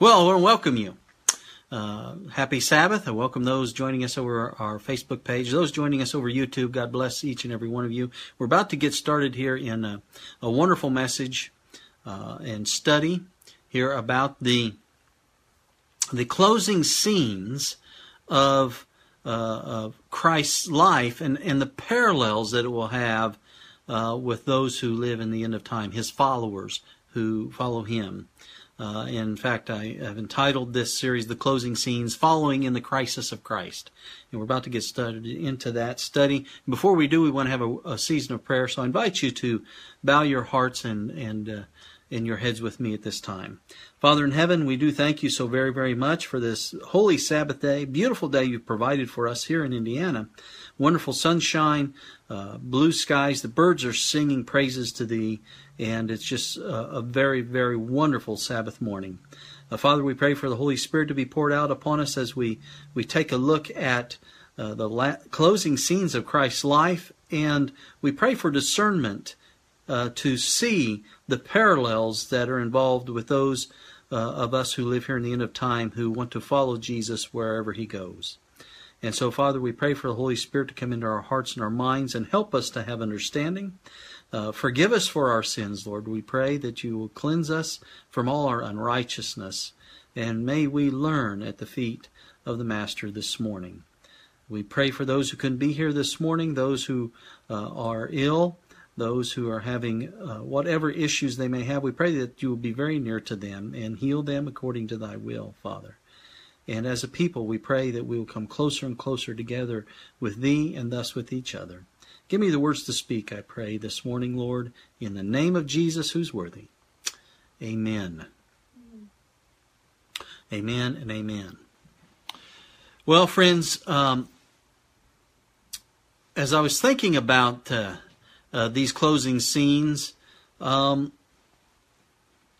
Well, I want to welcome you. Uh, happy Sabbath. I welcome those joining us over our Facebook page. Those joining us over YouTube, God bless each and every one of you. We're about to get started here in a, a wonderful message uh, and study here about the the closing scenes of, uh, of Christ's life and, and the parallels that it will have uh, with those who live in the end of time, his followers who follow him. Uh, in fact, I have entitled this series The Closing Scenes Following in the Crisis of Christ. And we're about to get started into that study. Before we do, we want to have a, a season of prayer. So I invite you to bow your hearts and, and, uh, and your heads with me at this time. Father in heaven, we do thank you so very, very much for this holy Sabbath day, beautiful day you've provided for us here in Indiana. Wonderful sunshine, uh, blue skies, the birds are singing praises to thee and it's just a, a very, very wonderful Sabbath morning. Uh, Father, we pray for the Holy Spirit to be poured out upon us as we, we take a look at uh, the la- closing scenes of Christ's life, and we pray for discernment uh, to see the parallels that are involved with those uh, of us who live here in the end of time who want to follow Jesus wherever he goes. And so, Father, we pray for the Holy Spirit to come into our hearts and our minds and help us to have understanding. Uh, forgive us for our sins, Lord. We pray that you will cleanse us from all our unrighteousness, and may we learn at the feet of the Master this morning. We pray for those who couldn't be here this morning, those who uh, are ill, those who are having uh, whatever issues they may have. We pray that you will be very near to them and heal them according to thy will, Father. And as a people, we pray that we will come closer and closer together with thee and thus with each other. Give me the words to speak, I pray, this morning, Lord, in the name of Jesus who's worthy. Amen. Amen and amen. Well, friends, um, as I was thinking about uh, uh, these closing scenes, um,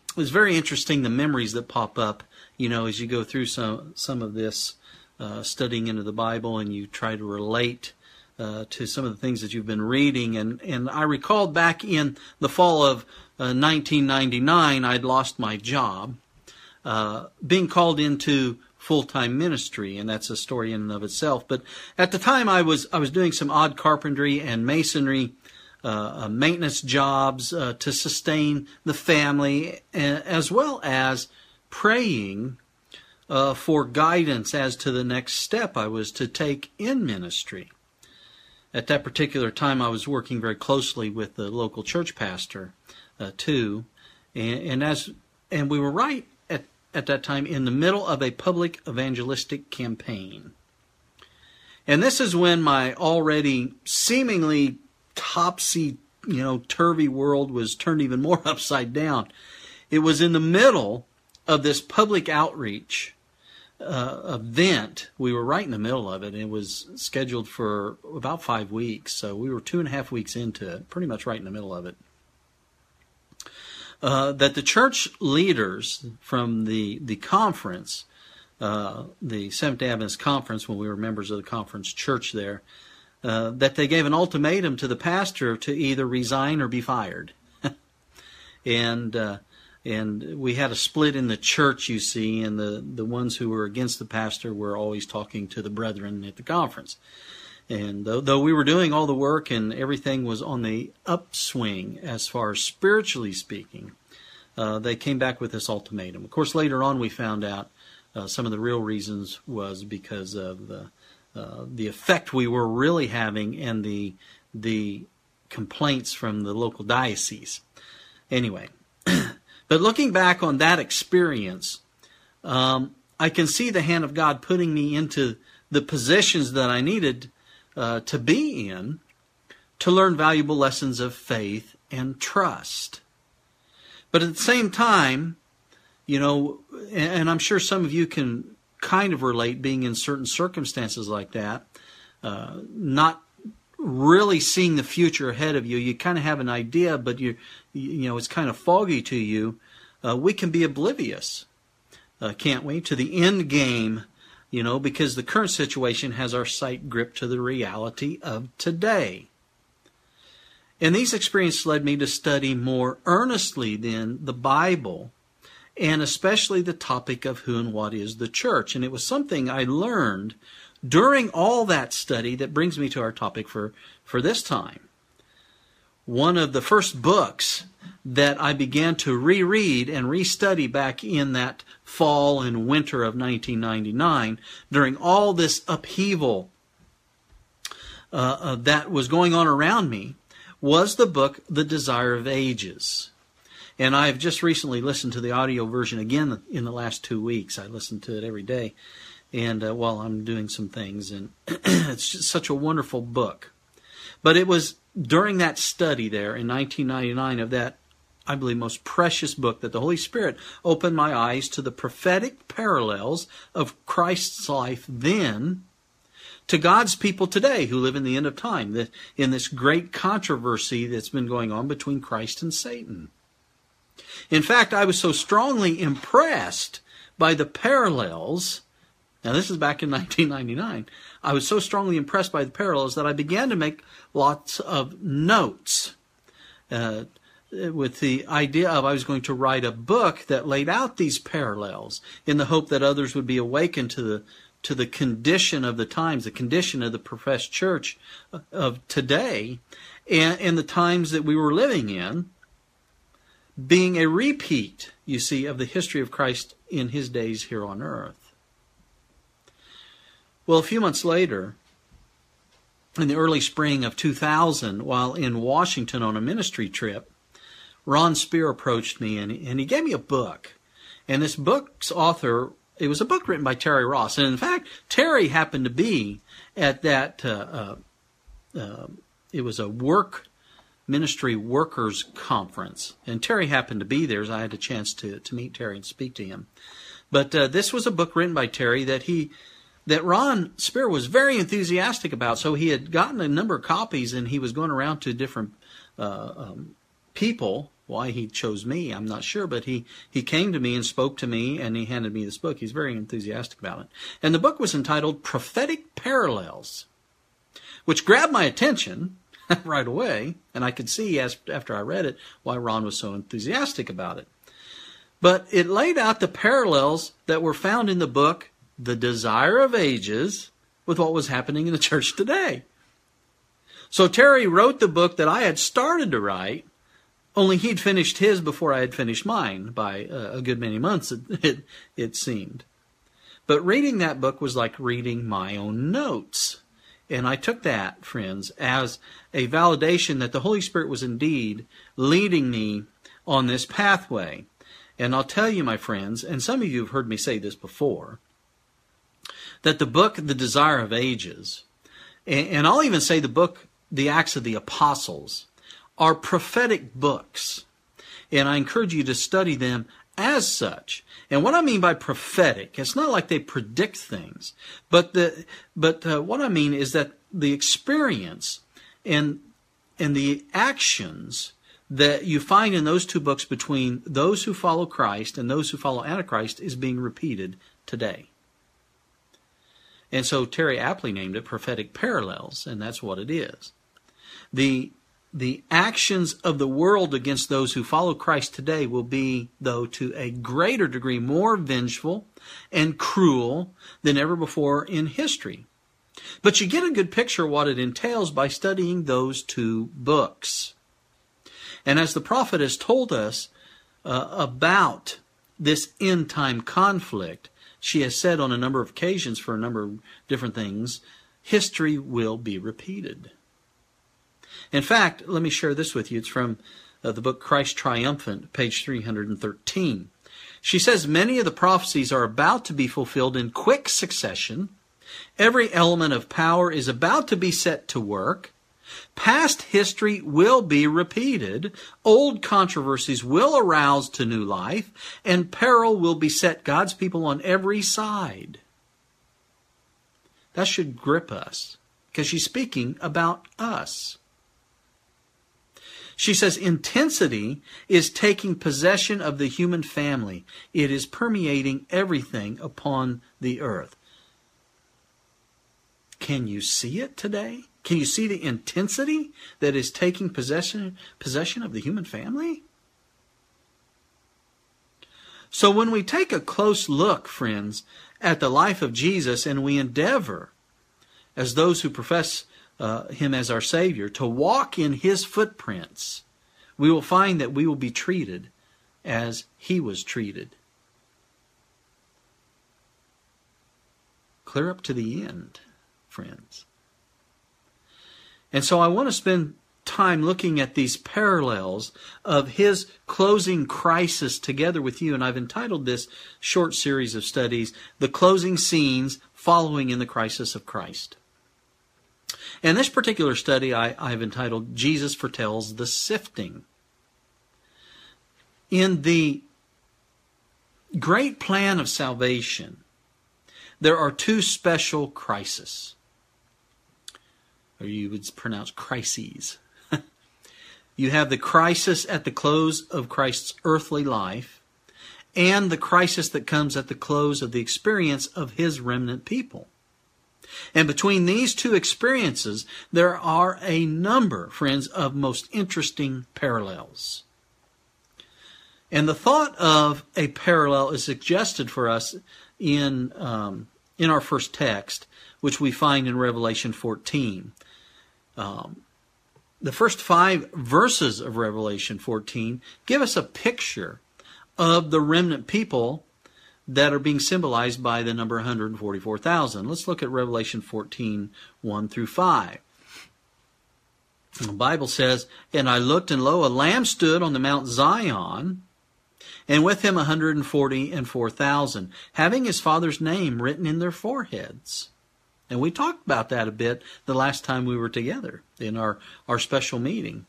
it was very interesting the memories that pop up, you know, as you go through some some of this uh, studying into the Bible and you try to relate uh, to some of the things that you've been reading. And, and I recalled back in the fall of uh, 1999, I'd lost my job, uh, being called into full-time ministry, and that's a story in and of itself. But at the time, I was I was doing some odd carpentry and masonry. Uh, uh, maintenance jobs uh, to sustain the family, as well as praying for guidance as to the next step I was to take in ministry at that particular time, I was working very closely with the local church pastor, uh, too, and, and, as and we were right at at that time in the middle of a public evangelistic campaign. And this is when my already seemingly topsy, you know, turvy world was turned even more upside down. It was in the middle of this public outreach uh, event. We were right in the middle of it. It was scheduled for about five weeks, so we were two and a half weeks into it, pretty much right in the middle of it. Uh, that the church leaders from the the conference, uh, the Seventh Day Adventist conference, when we were members of the conference church there, uh, that they gave an ultimatum to the pastor to either resign or be fired, and uh, and we had a split in the church, you see, and the, the ones who were against the pastor were always talking to the brethren at the conference. And though, though we were doing all the work and everything was on the upswing as far as spiritually speaking, uh, they came back with this ultimatum. Of course, later on we found out uh, some of the real reasons was because of the uh, the effect we were really having and the the complaints from the local diocese. Anyway, But looking back on that experience, um, I can see the hand of God putting me into the positions that I needed uh, to be in to learn valuable lessons of faith and trust. But at the same time, you know, and I'm sure some of you can kind of relate being in certain circumstances like that, uh, not really seeing the future ahead of you. You kind of have an idea, but you you know it's kind of foggy to you. Uh, we can be oblivious, uh, can't we, to the end game? You know, because the current situation has our sight gripped to the reality of today. And these experiences led me to study more earnestly then the Bible and especially the topic of who and what is the church. And it was something I learned during all that study that brings me to our topic for, for this time. One of the first books that I began to reread and restudy back in that fall and winter of 1999 during all this upheaval uh, uh, that was going on around me was the book The Desire of Ages. And I've just recently listened to the audio version again in the last two weeks. I listen to it every day, and uh, while I'm doing some things, and it's just such a wonderful book. But it was during that study there in 1999 of that, I believe, most precious book that the Holy Spirit opened my eyes to the prophetic parallels of Christ's life then to God's people today who live in the end of time, in this great controversy that's been going on between Christ and Satan. In fact, I was so strongly impressed by the parallels. Now, this is back in 1999. I was so strongly impressed by the parallels that I began to make lots of notes uh, with the idea of I was going to write a book that laid out these parallels in the hope that others would be awakened to the to the condition of the times, the condition of the professed church of today, and, and the times that we were living in, being a repeat, you see, of the history of Christ in his days here on earth. Well, a few months later, in the early spring of 2000, while in Washington on a ministry trip, Ron Spear approached me and, and he gave me a book. And this book's author, it was a book written by Terry Ross. And in fact, Terry happened to be at that, uh, uh, uh, it was a work Ministry Workers Conference. And Terry happened to be there, so I had a chance to, to meet Terry and speak to him. But uh, this was a book written by Terry that he that Ron Spear was very enthusiastic about. So he had gotten a number of copies, and he was going around to different uh, um, people. Why he chose me, I'm not sure, but he he came to me and spoke to me, and he handed me this book. He's very enthusiastic about it. And the book was entitled "Prophetic Parallels," which grabbed my attention right away, and I could see as, after I read it why Ron was so enthusiastic about it. But it laid out the parallels that were found in the book The Desire of Ages with what was happening in the church today. So Terry wrote the book that I had started to write, only he'd finished his before I had finished mine by a good many months, it, it, it seemed. But reading that book was like reading my own notes. And I took that, friends, as a validation that the Holy Spirit was indeed leading me on this pathway. And I'll tell you, my friends, and some of you have heard me say this before, that the book, The Desire of Ages, and I'll even say the book, The Acts of the Apostles, are prophetic books. And I encourage you to study them as such. And what I mean by prophetic, it's not like they predict things, but the but uh, what I mean is that the experience and and the actions that you find in those two books between those who follow Christ and those who follow Antichrist is being repeated today. And so Terry aptly named it prophetic parallels, and that's what it is. The the actions of the world against those who follow Christ today will be, though, to a greater degree more vengeful and cruel than ever before in history. But you get a good picture of what it entails by studying those two books. And as the prophet has told us uh, about this end time conflict, she has said on a number of occasions for a number of different things, history will be repeated. In fact, let me share this with you. It's from uh, the book Christ Triumphant, page 313. She says many of the prophecies are about to be fulfilled in quick succession. Every element of power is about to be set to work. Past history will be repeated. Old controversies will arouse to new life, and peril will beset God's people on every side. That should grip us because she's speaking about us. She says intensity is taking possession of the human family. It is permeating everything upon the earth. Can you see it today? Can you see the intensity that is taking possession possession of the human family? So when we take a close look, friends, at the life of Jesus and we endeavor, as those who profess uh, him as our Savior, to walk in his footprints, we will find that we will be treated as he was treated. Clear up to the end, friends. And so I want to spend time looking at these parallels of his closing crisis together with you. And I've entitled this short series of studies, The Closing Scenes Following in the Crisis of Christ. And this particular study I, I've entitled Jesus Foretells the Sifting. In the great plan of salvation, there are two special crises. Or you would pronounce crises. You have the crisis at the close of Christ's earthly life and the crisis that comes at the close of the experience of his remnant people. And between these two experiences, there are a number, friends, of most interesting parallels. And the thought of a parallel is suggested for us in, um, in our first text, which we find in Revelation 14. Um, the first five verses of Revelation 14 give us a picture of the remnant people that are being symbolized by the number 144,000. Let's look at Revelation 14, 1 through 5. The Bible says, And I looked, and lo, a lamb stood on the Mount Zion, and with him a hundred and forty and four thousand, having his father's name written in their foreheads. And we talked about that a bit the last time we were together in our, our special meeting.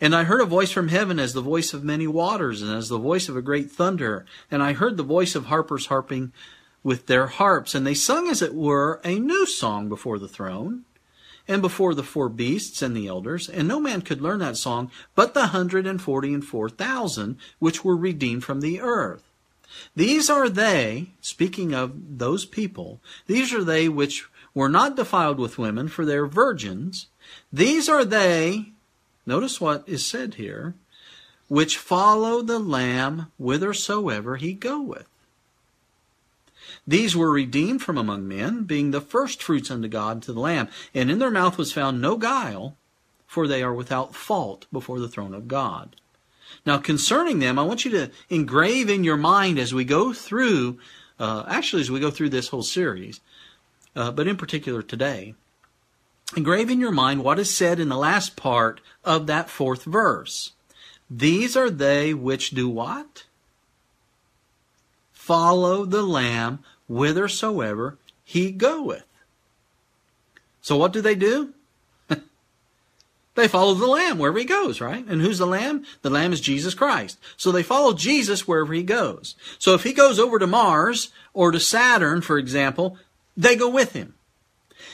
And I heard a voice from heaven as the voice of many waters and as the voice of a great thunder. And I heard the voice of harpers harping with their harps. And they sung, as it were, a new song before the throne and before the four beasts and the elders. And no man could learn that song but the hundred and forty and four thousand which were redeemed from the earth. These are they, speaking of those people, these are they which were not defiled with women, for they are virgins. These are they, notice what is said here, which follow the Lamb whithersoever he goeth. These were redeemed from among men, being the firstfruits unto God to the Lamb, and in their mouth was found no guile, for they are without fault before the throne of God. Now, concerning them, I want you to engrave in your mind as we go through, uh, actually, as we go through this whole series, uh, but in particular today, engrave in your mind what is said in the last part of that fourth verse. These are they which do what? Follow the Lamb whithersoever he goeth. So what do they do? They follow the Lamb wherever he goes, right? And who's the Lamb? The Lamb is Jesus Christ. So they follow Jesus wherever he goes. So if he goes over to Mars or to Saturn, for example, they go with him.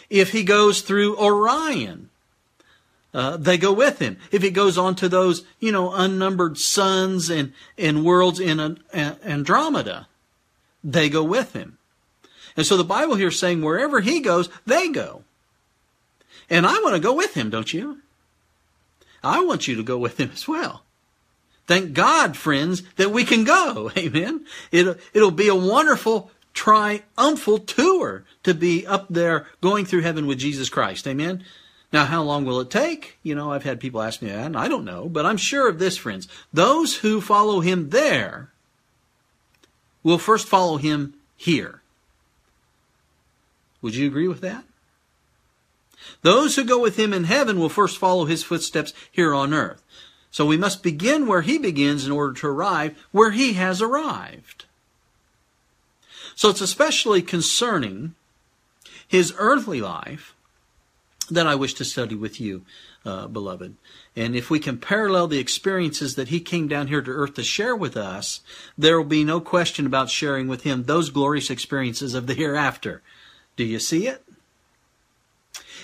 If he goes through Orion, uh, they go with him. If he goes on to those, you know, unnumbered suns and, and worlds in an, Andromeda, they go with him. And so the Bible here is saying wherever he goes, they go. And I want to go with him, don't you? I want you to go with him as well. Thank God, friends, that we can go. Amen. It'll, it'll be a wonderful, triumphal tour to be up there going through heaven with Jesus Christ. Amen. Now, how long will it take? You know, I've had people ask me that, and I don't know, but I'm sure of this, friends. Those who follow him there will first follow him here. Would you agree with that? Those who go with him in heaven will first follow his footsteps here on earth. So we must begin where he begins in order to arrive where he has arrived. So it's especially concerning his earthly life that I wish to study with you, uh, beloved. And if we can parallel the experiences that he came down here to earth to share with us, there will be no question about sharing with him those glorious experiences of the hereafter. Do you see it?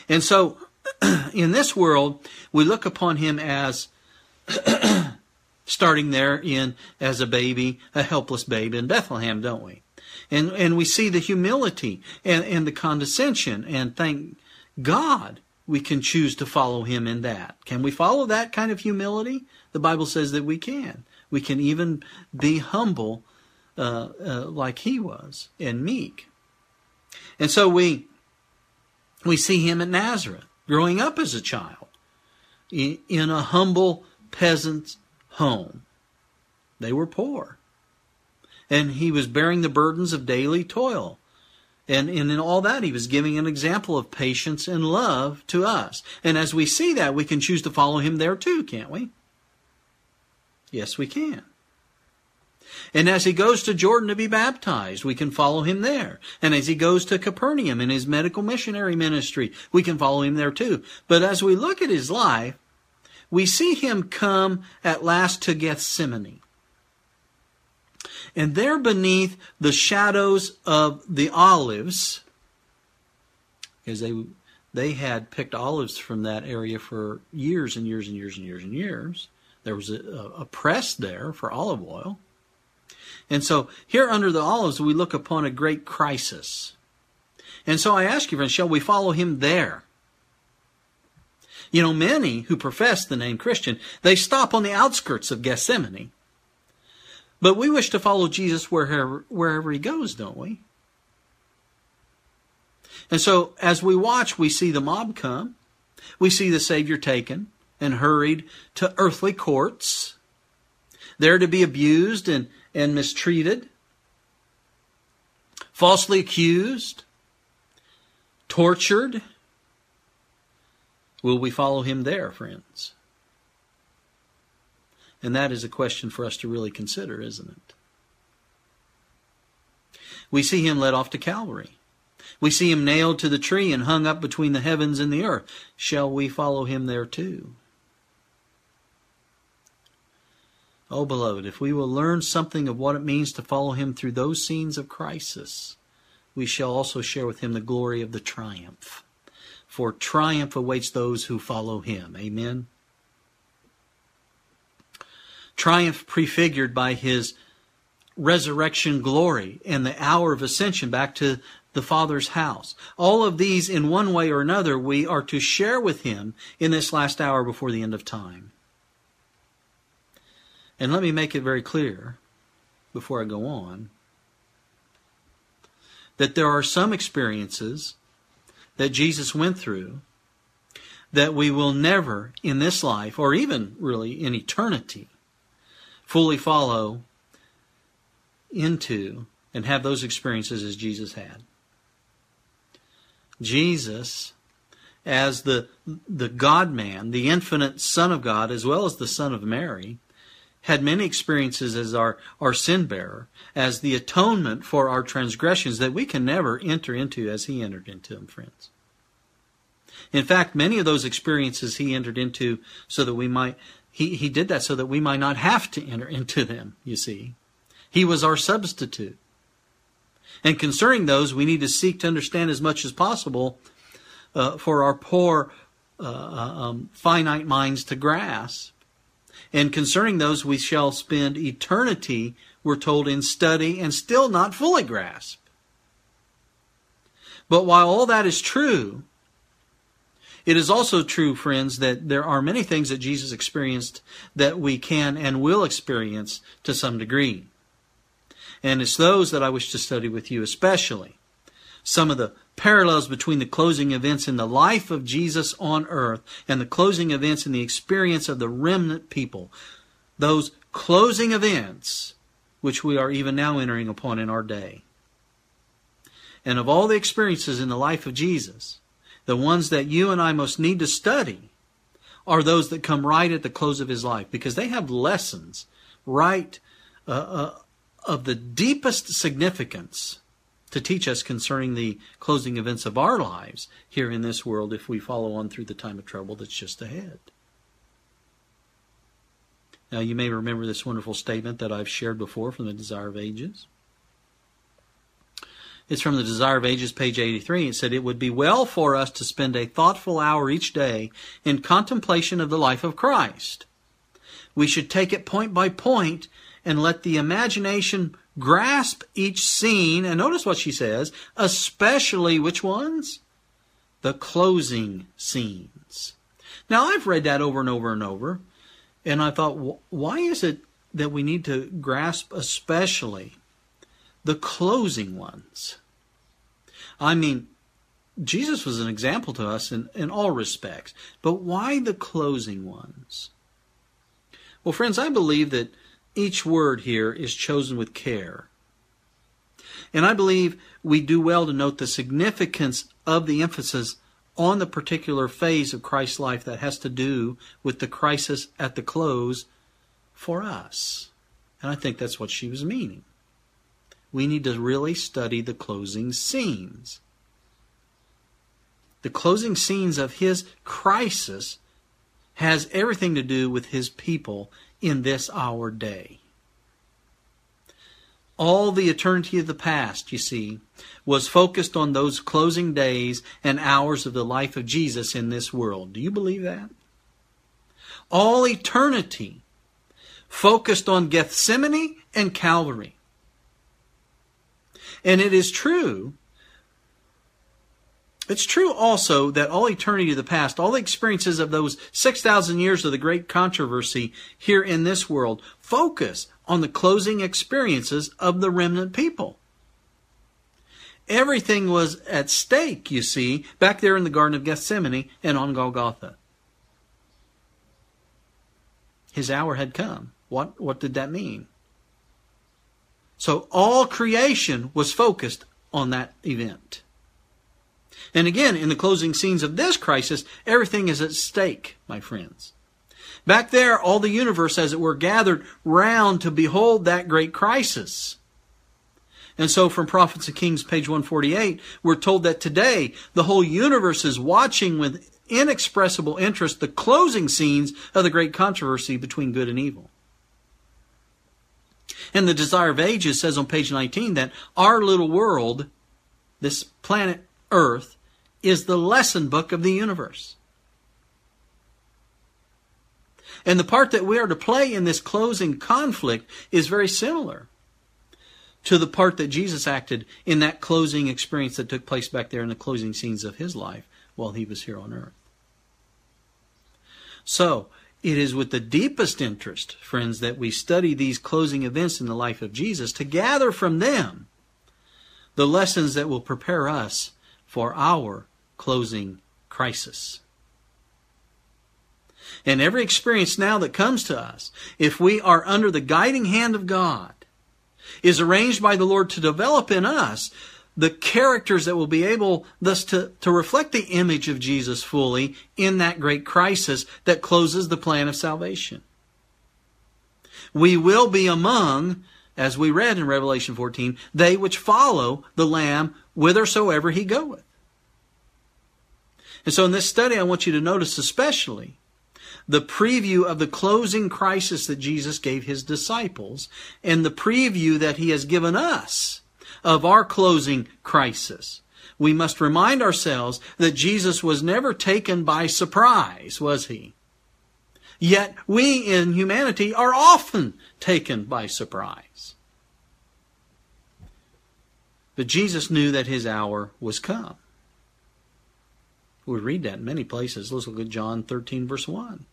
And so, in this world, we look upon him as starting there in as a baby, a helpless babe in Bethlehem, don't we? And and we see the humility and, and the condescension, and thank God we can choose to follow him in that. Can we follow that kind of humility? The Bible says that we can. We can even be humble uh, uh, like he was and meek. And so we we see him at Nazareth, growing up as a child in, a humble peasant's home. They were poor. And he was bearing the burdens of daily toil. And, and in all that, he was giving an example of patience and love to us. And as we see that, we can choose to follow him there too, can't we? Yes, we can. And as he goes to Jordan to be baptized, we can follow him there. And as he goes to Capernaum in his medical missionary ministry, we can follow him there too. But as we look at his life, we see him come at last to Gethsemane. And there beneath the shadows of the olives, because they they had picked olives from that area for years and years and years and years and years. There was a, a press there for olive oil. And so here under the olives, we look upon a great crisis. And so I ask you, friends, shall we follow him there? You know, many who profess the name Christian, they stop on the outskirts of Gethsemane. But we wish to follow Jesus wherever, wherever he goes, don't we? And so as we watch, we see the mob come. We see the Savior taken and hurried to earthly courts, there to be abused and, and mistreated, falsely accused, tortured. Will we follow him there, friends? And that is a question for us to really consider, isn't it? We see him led off to Calvary. We see him nailed to the tree and hung up between the heavens and the earth. Shall we follow him there too? Oh, beloved, if we will learn something of what it means to follow him through those scenes of crisis, we shall also share with him the glory of the triumph. For triumph awaits those who follow him. Amen. Triumph prefigured by his resurrection glory and the hour of ascension back to the Father's house. All of these, in one way or another, we are to share with him in this last hour before the end of time. And let me make it very clear before I go on that there are some experiences that Jesus went through that we will never in this life, or even really in eternity, fully follow into and have those experiences as Jesus had. Jesus, as the, the God man, the infinite Son of God, as well as the Son of Mary, had many experiences as our, our sin bearer, as the atonement for our transgressions that we can never enter into as he entered into them, friends. In fact, many of those experiences he entered into so that we might, he, he did that so that we might not have to enter into them, you see. He was our substitute. And concerning those, we need to seek to understand as much as possible uh, for our poor, uh, uh um, finite minds to grasp and concerning those we shall spend eternity, we're told, in study and still not fully grasp. But while all that is true, it is also true, friends, that there are many things that Jesus experienced that we can and will experience to some degree. And it's those that I wish to study with you especially. Some of the parallels between the closing events in the life of Jesus on earth and the closing events in the experience of the remnant people. Those closing events which we are even now entering upon in our day. And of all the experiences in the life of Jesus, the ones that you and I most need to study are those that come right at the close of his life because they have lessons right uh, uh, of the deepest significance to teach us concerning the closing events of our lives here in this world if we follow on through the time of trouble that's just ahead. Now, you may remember this wonderful statement that I've shared before from the Desire of Ages. It's from the Desire of Ages, page 83. It said, It would be well for us to spend a thoughtful hour each day in contemplation of the life of Christ. We should take it point by point and let the imagination grasp each scene, and notice what she says, especially which ones? The closing scenes. Now, I've read that over and over and over, and I thought, why is it that we need to grasp especially the closing ones. I mean, Jesus was an example to us in, in all respects, but why the closing ones? Well, friends, I believe that each word here is chosen with care. And I believe we do well to note the significance of the emphasis on the particular phase of Christ's life that has to do with the crisis at the close for us. And I think that's what she was meaning. We need to really study the closing scenes. The closing scenes of his crisis has everything to do with his people in this our day. All the eternity of the past, you see, was focused on those closing days and hours of the life of Jesus in this world. Do you believe that? All eternity focused on Gethsemane and Calvary. And it is true. It's true also that all eternity of the past, all the experiences of those 6,000 years of the great controversy here in this world, focus on the closing experiences of the remnant people. Everything was at stake, you see, back there in the Garden of Gethsemane and on Golgotha. His hour had come. What, what did that mean? So all creation was focused on that event. And again, in the closing scenes of this crisis, everything is at stake, my friends. Back there, all the universe, as it were, gathered round to behold that great crisis. And so from Prophets and Kings, page 148, we're told that today the whole universe is watching with inexpressible interest the closing scenes of the great controversy between good and evil. And the Desire of Ages says on page 19 that our little world, this planet Earth, is the lesson book of the universe. And the part that we are to play in this closing conflict is very similar to the part that Jesus acted in that closing experience that took place back there in the closing scenes of his life while he was here on earth. So, it is with the deepest interest, friends, that we study these closing events in the life of Jesus to gather from them the lessons that will prepare us for our closing crisis. And every experience now that comes to us, if we are under the guiding hand of God, is arranged by the Lord to develop in us the characters that will be able thus to, to reflect the image of Jesus fully in that great crisis that closes the plan of salvation. We will be among, as we read in Revelation 14, they which follow the Lamb whithersoever he goeth. And so in this study, I want you to notice especially the preview of the closing crisis that Jesus gave his disciples and the preview that he has given us of our closing crisis. We must remind ourselves that Jesus was never taken by surprise, was he? Yet we in humanity are often taken by surprise. But Jesus knew that his hour was come. We read that in many places. Let's look at John 13, verse 1.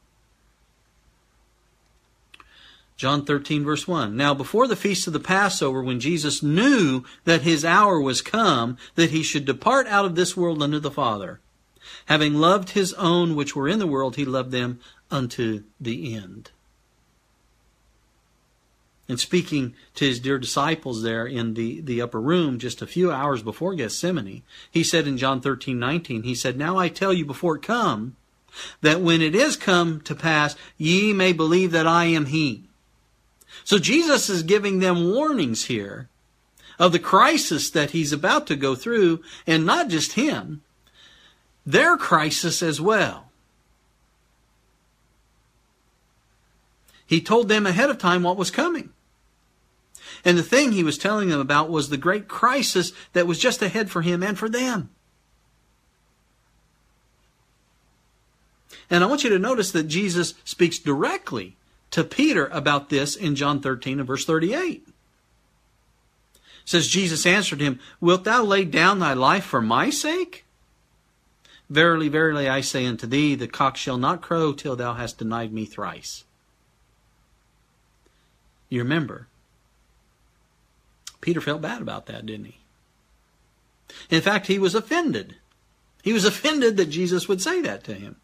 John 13, verse 1. Now, before the feast of the Passover, when Jesus knew that his hour was come, that he should depart out of this world unto the Father, having loved his own which were in the world, he loved them unto the end. And speaking to his dear disciples there in the, the upper room just a few hours before Gethsemane, he said in John 13, 19, he said, Now I tell you before it come, that when it is come to pass, ye may believe that I am he. So Jesus is giving them warnings here of the crisis that he's about to go through, and not just him, their crisis as well. He told them ahead of time what was coming. And the thing he was telling them about was the great crisis that was just ahead for him and for them. And I want you to notice that Jesus speaks directly to Peter about this in John 13 and verse 38. It says, Jesus answered him, Wilt thou lay down thy life for my sake? Verily, verily, I say unto thee, the cock shall not crow till thou hast denied me thrice. You remember? Peter felt bad about that, didn't he? In fact, he was offended. He was offended that Jesus would say that to him,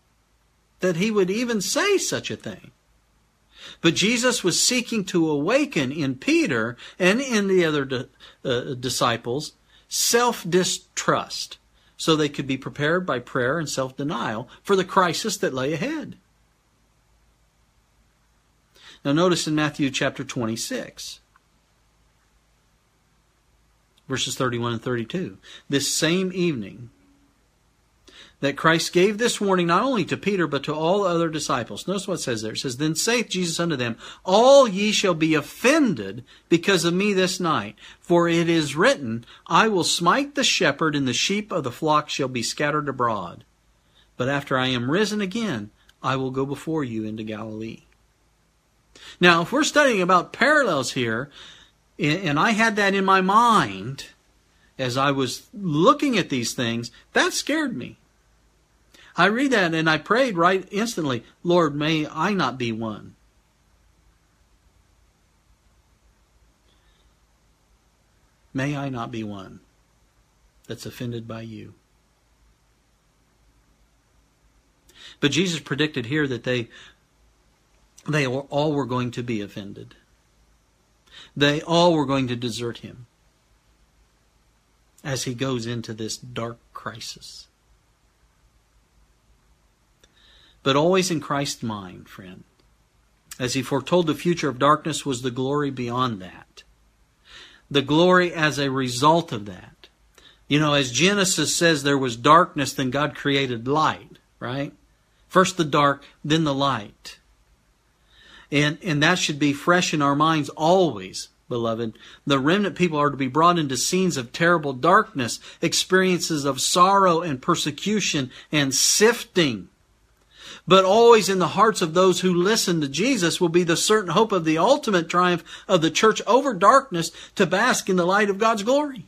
that he would even say such a thing. But Jesus was seeking to awaken in Peter and in the other di- uh, disciples self distrust so they could be prepared by prayer and self denial for the crisis that lay ahead. Now, notice in Matthew chapter 26, verses 31 and 32, this same evening, that Christ gave this warning not only to Peter, but to all other disciples. Notice what it says there. It says, Then saith Jesus unto them, All ye shall be offended because of me this night. For it is written, I will smite the shepherd, and the sheep of the flock shall be scattered abroad. But after I am risen again, I will go before you into Galilee. Now, if we're studying about parallels here, and I had that in my mind as I was looking at these things, that scared me. I read that and I prayed right instantly, Lord, may I not be one. May I not be one that's offended by you. But Jesus predicted here that they they all were going to be offended. They all were going to desert him as he goes into this dark crisis but always in Christ's mind, friend. As he foretold the future of darkness was the glory beyond that. The glory as a result of that. You know, as Genesis says there was darkness, then God created light, right? First the dark, then the light. And, and that should be fresh in our minds always, beloved. The remnant people are to be brought into scenes of terrible darkness, experiences of sorrow and persecution and sifting but always in the hearts of those who listen to Jesus will be the certain hope of the ultimate triumph of the church over darkness to bask in the light of God's glory.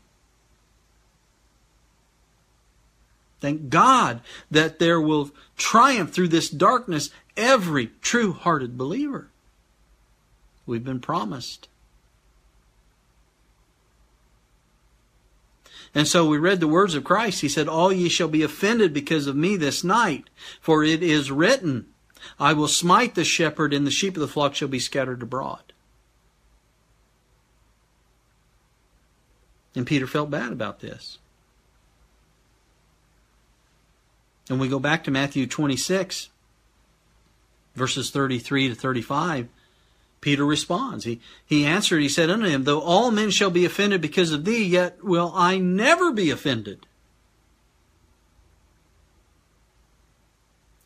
Thank God that there will triumph through this darkness every true hearted believer. We've been promised. And so we read the words of Christ. He said, All ye shall be offended because of me this night, for it is written, I will smite the shepherd, and the sheep of the flock shall be scattered abroad. And Peter felt bad about this. And we go back to Matthew 26, verses 33 to 35. Peter responds. He, he answered, he said unto him, Though all men shall be offended because of thee, yet will I never be offended.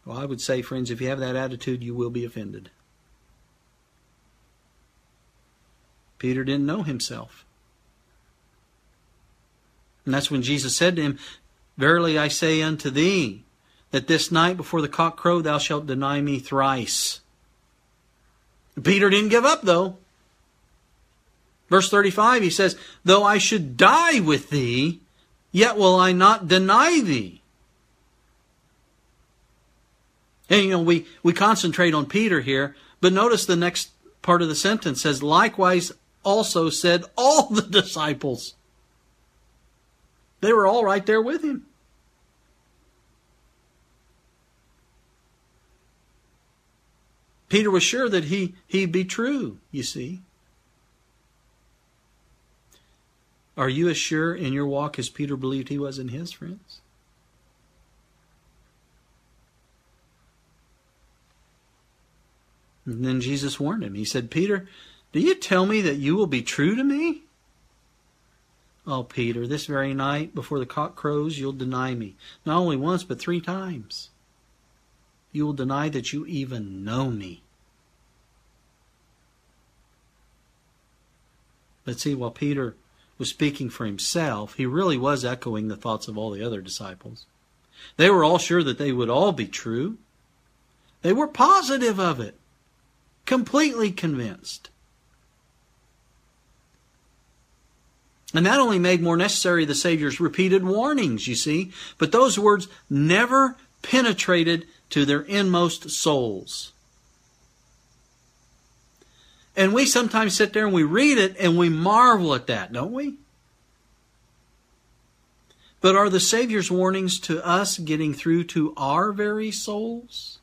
Well, I would say, friends, if you have that attitude, you will be offended. Peter didn't know himself. And that's when Jesus said to him, Verily I say unto thee, that this night before the cock crow thou shalt deny me thrice. Peter didn't give up, though. Verse 35, he says, Though I should die with thee, yet will I not deny thee. And you know, we, we concentrate on Peter here, but notice the next part of the sentence says, Likewise also said all the disciples. They were all right there with him. Peter was sure that he, he'd be true, you see. Are you as sure in your walk as Peter believed he was in his, friends? And then Jesus warned him. He said, Peter, do you tell me that you will be true to me? Oh, Peter, this very night before the cock crows, you'll deny me. Not only once, but three times. You will deny that you even know me. But see, while Peter was speaking for himself, he really was echoing the thoughts of all the other disciples. They were all sure that they would all be true. They were positive of it, completely convinced. And that only made more necessary the Savior's repeated warnings, you see. But those words never penetrated to their inmost souls. And we sometimes sit there and we read it and we marvel at that, don't we? But are the Savior's warnings to us getting through to our very souls?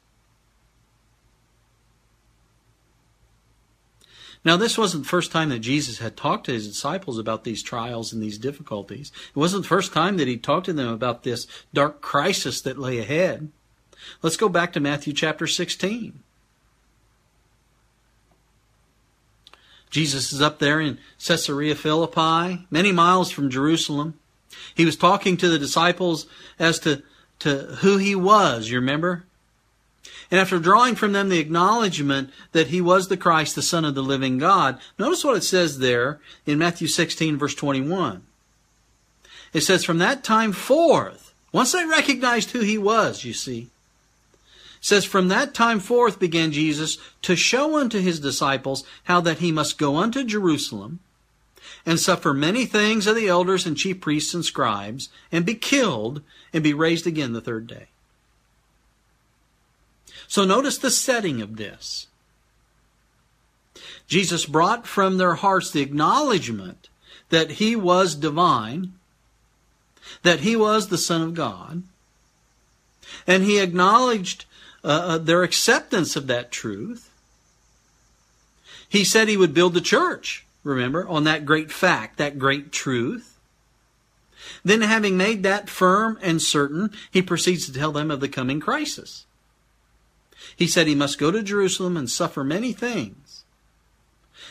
Now, this wasn't the first time that Jesus had talked to his disciples about these trials and these difficulties. It wasn't the first time that he talked to them about this dark crisis that lay ahead. Let's go back to Matthew chapter 16. Jesus is up there in Caesarea Philippi, many miles from Jerusalem. He was talking to the disciples as to, to who he was, you remember? And after drawing from them the acknowledgement that he was the Christ, the Son of the living God, notice what it says there in Matthew 16, verse 21. It says, From that time forth, once they recognized who he was, you see, says, From that time forth began Jesus to show unto his disciples how that he must go unto Jerusalem and suffer many things of the elders and chief priests and scribes, and be killed, and be raised again the third day. So notice the setting of this. Jesus brought from their hearts the acknowledgement that he was divine, that he was the Son of God, and he acknowledged uh, uh, their acceptance of that truth. He said he would build the church, remember, on that great fact, that great truth. Then, having made that firm and certain, he proceeds to tell them of the coming crisis. He said he must go to Jerusalem and suffer many things.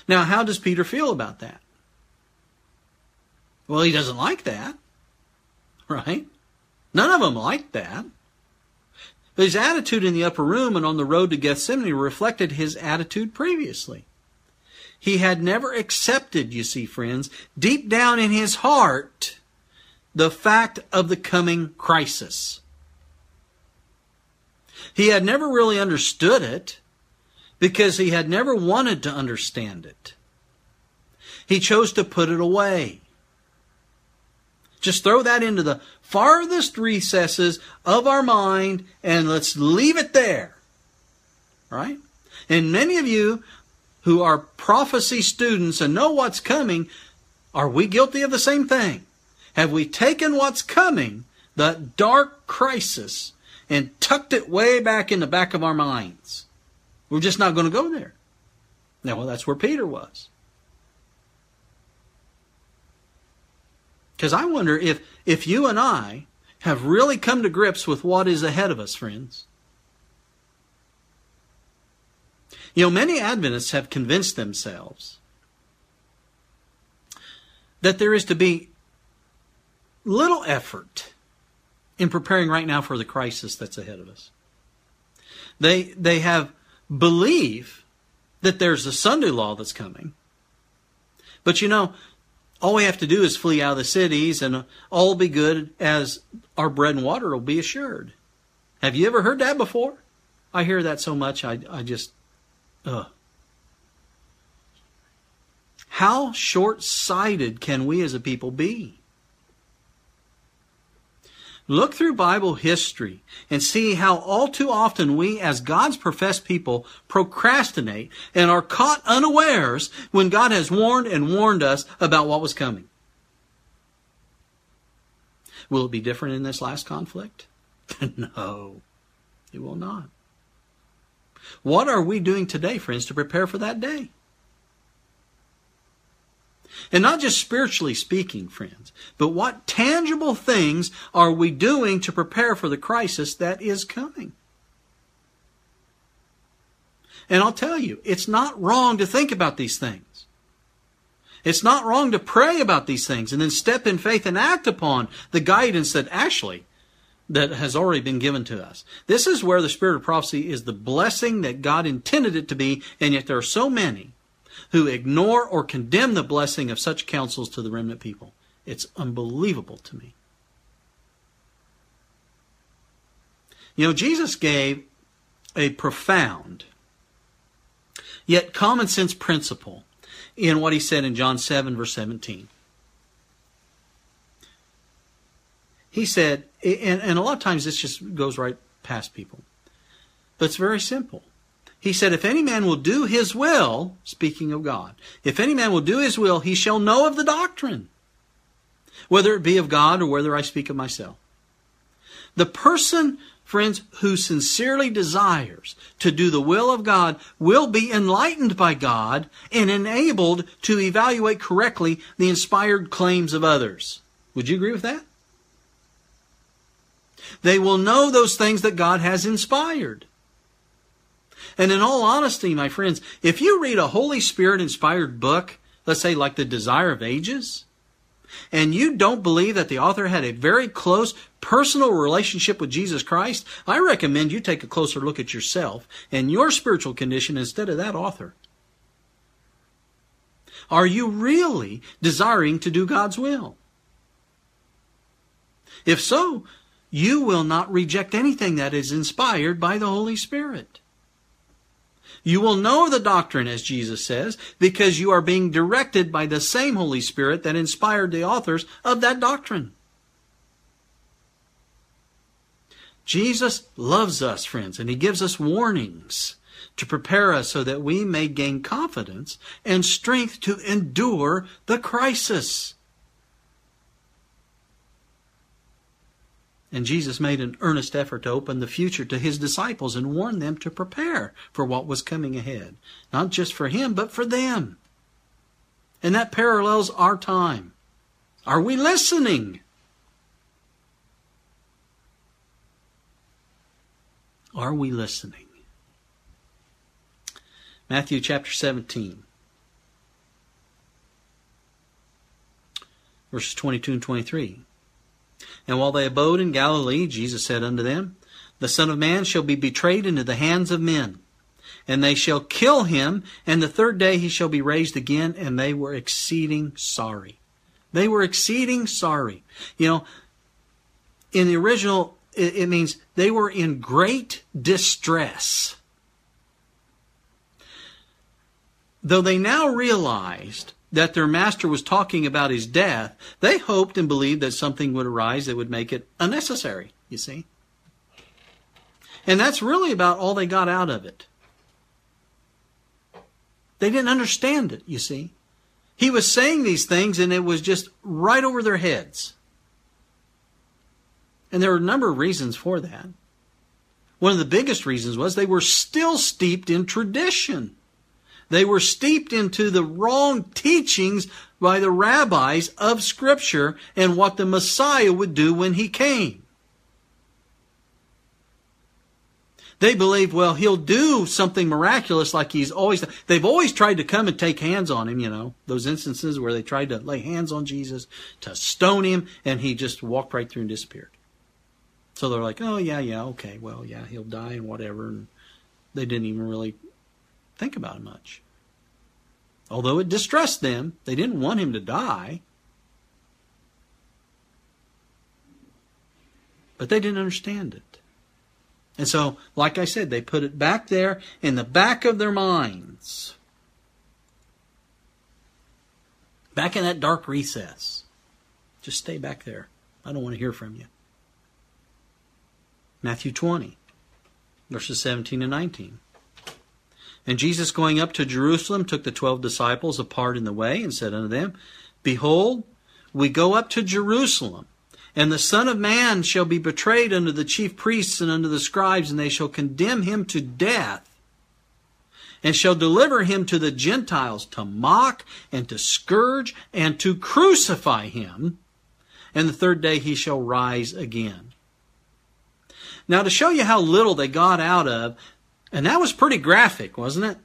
Now, how does Peter feel about that? Well, he doesn't like that, right? None of them like that. But his attitude in the upper room and on the road to Gethsemane reflected his attitude previously. He had never accepted, you see, friends, deep down in his heart, the fact of the coming crisis. He had never really understood it because he had never wanted to understand it. He chose to put it away. Just throw that into the farthest recesses of our mind and let's leave it there. Right? And many of you who are prophecy students and know what's coming, are we guilty of the same thing? Have we taken what's coming, the dark crisis, and tucked it way back in the back of our minds? We're just not going to go there. Now, well, that's where Peter was. Because I wonder if, if you and I have really come to grips with what is ahead of us, friends. You know, many Adventists have convinced themselves that there is to be little effort in preparing right now for the crisis that's ahead of us. They, they have belief that there's a Sunday law that's coming. But you know, all we have to do is flee out of the cities and all will be good as our bread and water will be assured. Have you ever heard that before? I hear that so much, I, I just, ugh. How short sighted can we as a people be? Look through Bible history and see how all too often we, as God's professed people, procrastinate and are caught unawares when God has warned and warned us about what was coming. Will it be different in this last conflict? no, it will not. What are we doing today, friends, to prepare for that day? And not just spiritually speaking, friends, but what tangible things are we doing to prepare for the crisis that is coming? And I'll tell you, it's not wrong to think about these things. It's not wrong to pray about these things and then step in faith and act upon the guidance that actually that has already been given to us. This is where the spirit of prophecy is the blessing that God intended it to be, and yet there are so many who ignore or condemn the blessing of such counsels to the remnant people. It's unbelievable to me. You know, Jesus gave a profound yet common sense principle in what he said in John 7, verse 17. He said, and, and a lot of times this just goes right past people, but it's very simple. He said, If any man will do his will, speaking of God, if any man will do his will, he shall know of the doctrine, whether it be of God or whether I speak of myself. The person, friends, who sincerely desires to do the will of God will be enlightened by God and enabled to evaluate correctly the inspired claims of others. Would you agree with that? They will know those things that God has inspired. And in all honesty, my friends, if you read a Holy Spirit inspired book, let's say like The Desire of Ages, and you don't believe that the author had a very close personal relationship with Jesus Christ, I recommend you take a closer look at yourself and your spiritual condition instead of that author. Are you really desiring to do God's will? If so, you will not reject anything that is inspired by the Holy Spirit. You will know the doctrine, as Jesus says, because you are being directed by the same Holy Spirit that inspired the authors of that doctrine. Jesus loves us, friends, and He gives us warnings to prepare us so that we may gain confidence and strength to endure the crisis. And Jesus made an earnest effort to open the future to his disciples and warn them to prepare for what was coming ahead. Not just for him, but for them. And that parallels our time. Are we listening? Are we listening? Matthew chapter 17, verses 22 and 23. And while they abode in Galilee, Jesus said unto them, The Son of Man shall be betrayed into the hands of men, and they shall kill him, and the third day he shall be raised again. And they were exceeding sorry. They were exceeding sorry. You know, in the original, it, means they were in great distress. Though they now realized that their master was talking about his death, they hoped and believed that something would arise that would make it unnecessary, you see. And that's really about all they got out of it. They didn't understand it, you see. He was saying these things and it was just right over their heads. And there were a number of reasons for that. One of the biggest reasons was they were still steeped in tradition. They were steeped into the wrong teachings by the rabbis of Scripture and what the Messiah would do when he came. They believe, well, he'll do something miraculous like he's always done. They've always tried to come and take hands on him, you know, those instances where they tried to lay hands on Jesus to stone him and he just walked right through and disappeared. So they're like, oh, yeah, yeah, okay, well, yeah, he'll die and whatever. And they didn't even really think about it much. Although it distressed them, they didn't want him to die. But they didn't understand it. And so, like I said, they put it back there in the back of their minds. Back in that dark recess. Just stay back there. I don't want to hear from you. Matthew 20, verses 17 and 19. And Jesus going up to Jerusalem took the twelve disciples apart in the way and said unto them, Behold, we go up to Jerusalem, and the Son of Man shall be betrayed unto the chief priests and unto the scribes, and they shall condemn him to death, and shall deliver him to the Gentiles to mock and to scourge and to crucify him, and the third day he shall rise again. Now, to show you how little they got out of and that was pretty graphic, wasn't it?